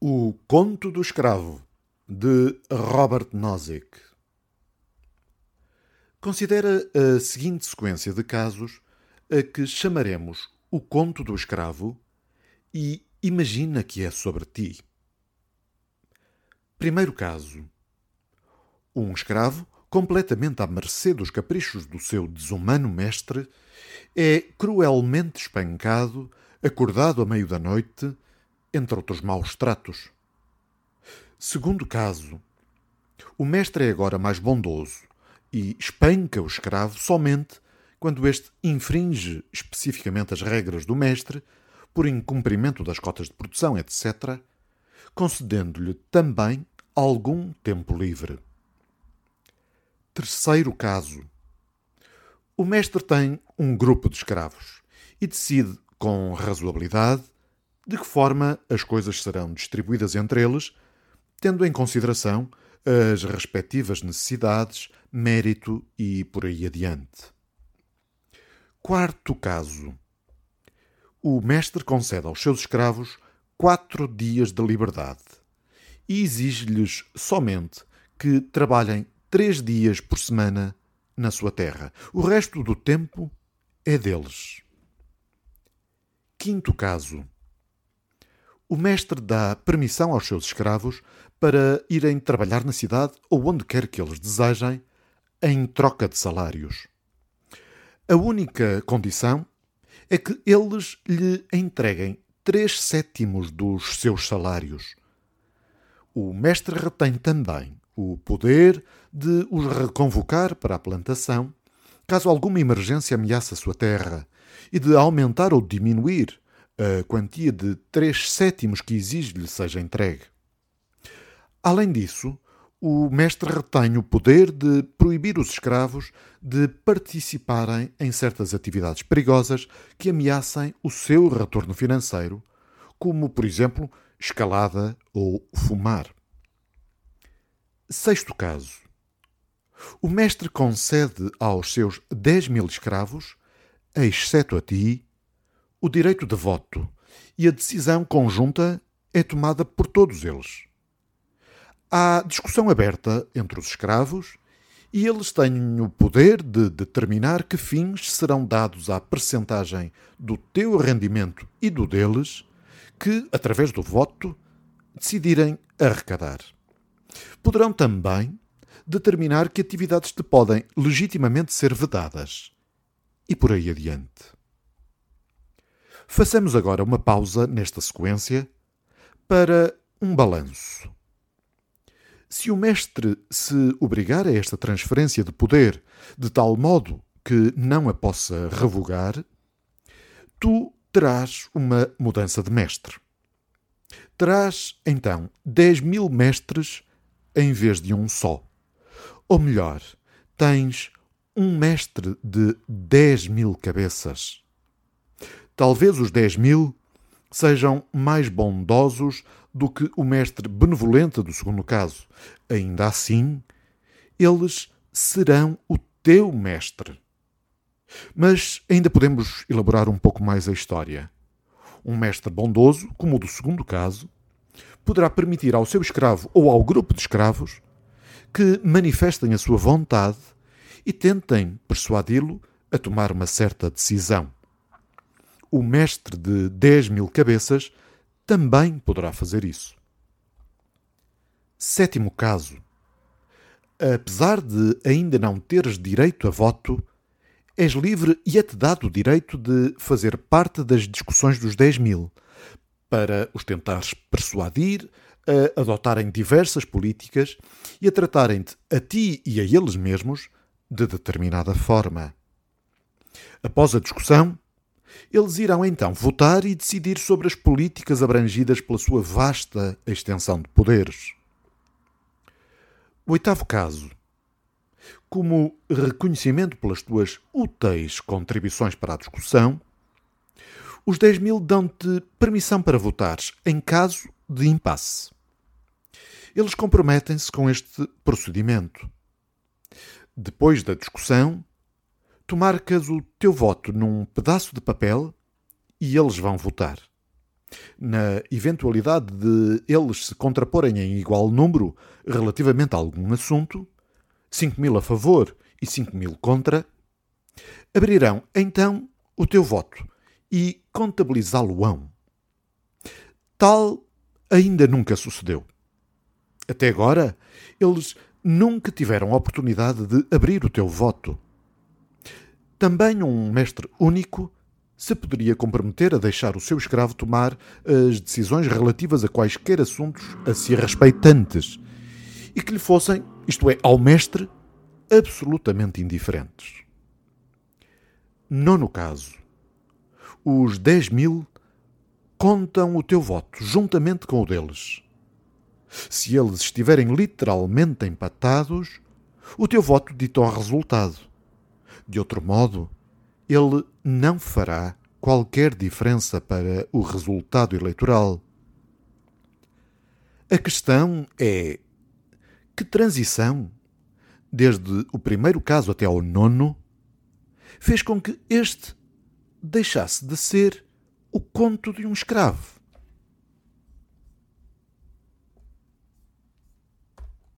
O Conto do Escravo, de Robert Nozick. Considera a seguinte sequência de casos a que chamaremos o Conto do Escravo e imagina que é sobre ti. Primeiro caso. Um escravo, completamente à mercê dos caprichos do seu desumano mestre, é cruelmente espancado, acordado a meio da noite, entre outros maus tratos. Segundo caso, o mestre é agora mais bondoso e espanca o escravo somente quando este infringe especificamente as regras do mestre, por incumprimento das cotas de produção, etc., concedendo-lhe também algum tempo livre. Terceiro caso. O mestre tem um grupo de escravos e decide, com razoabilidade, de que forma as coisas serão distribuídas entre eles, tendo em consideração as respectivas necessidades, mérito e por aí adiante. Quarto caso. O mestre concede aos seus escravos quatro dias de liberdade e exige-lhes somente que trabalhem três dias por semana na sua terra. O resto do tempo é deles. Quinto caso o mestre dá permissão aos seus escravos para irem trabalhar na cidade ou onde quer que eles desejem, em troca de salários. A única condição é que eles lhe entreguem três sétimos dos seus salários. O mestre retém também o poder de os reconvocar para a plantação, caso alguma emergência ameace a sua terra, e de aumentar ou diminuir a quantia de três sétimos que exige-lhe seja entregue. Além disso, o mestre retém o poder de proibir os escravos de participarem em certas atividades perigosas que ameacem o seu retorno financeiro, como, por exemplo, escalada ou fumar. Sexto caso. O mestre concede aos seus dez mil escravos, exceto a ti, o direito de voto e a decisão conjunta é tomada por todos eles. Há discussão aberta entre os escravos e eles têm o poder de determinar que fins serão dados à percentagem do teu rendimento e do deles que, através do voto, decidirem arrecadar. Poderão também determinar que atividades te podem legitimamente ser vedadas. E por aí adiante. Façamos agora uma pausa nesta sequência para um balanço. Se o mestre se obrigar a esta transferência de poder de tal modo que não a possa revogar, tu terás uma mudança de mestre. Terás, então, dez mil mestres em vez de um só. Ou melhor, tens um mestre de dez mil cabeças. Talvez os dez mil sejam mais bondosos do que o mestre benevolente do segundo caso. Ainda assim, eles serão o teu mestre. Mas ainda podemos elaborar um pouco mais a história. Um mestre bondoso, como o do segundo caso, poderá permitir ao seu escravo ou ao grupo de escravos que manifestem a sua vontade e tentem persuadi-lo a tomar uma certa decisão o mestre de 10 mil cabeças também poderá fazer isso. Sétimo caso. Apesar de ainda não teres direito a voto, és livre e é-te dado o direito de fazer parte das discussões dos 10 mil, para os tentares persuadir a adotarem diversas políticas e a tratarem-te a ti e a eles mesmos de determinada forma. Após a discussão, eles irão então votar e decidir sobre as políticas abrangidas pela sua vasta extensão de poderes. Oitavo caso. Como reconhecimento pelas tuas úteis contribuições para a discussão, os 10 mil dão-te permissão para votares em caso de impasse. Eles comprometem-se com este procedimento. Depois da discussão, tu marcas o teu voto num pedaço de papel e eles vão votar. Na eventualidade de eles se contraporem em igual número relativamente a algum assunto, 5 mil a favor e 5 mil contra, abrirão então o teu voto e contabilizá-lo-ão. Tal ainda nunca sucedeu. Até agora, eles nunca tiveram a oportunidade de abrir o teu voto. Também um mestre único se poderia comprometer a deixar o seu escravo tomar as decisões relativas a quaisquer assuntos a si respeitantes e que lhe fossem, isto é, ao mestre, absolutamente indiferentes. Nono caso. Os dez mil contam o teu voto juntamente com o deles. Se eles estiverem literalmente empatados, o teu voto dita o resultado. De outro modo, ele não fará qualquer diferença para o resultado eleitoral. A questão é que transição, desde o primeiro caso até ao nono, fez com que este deixasse de ser o conto de um escravo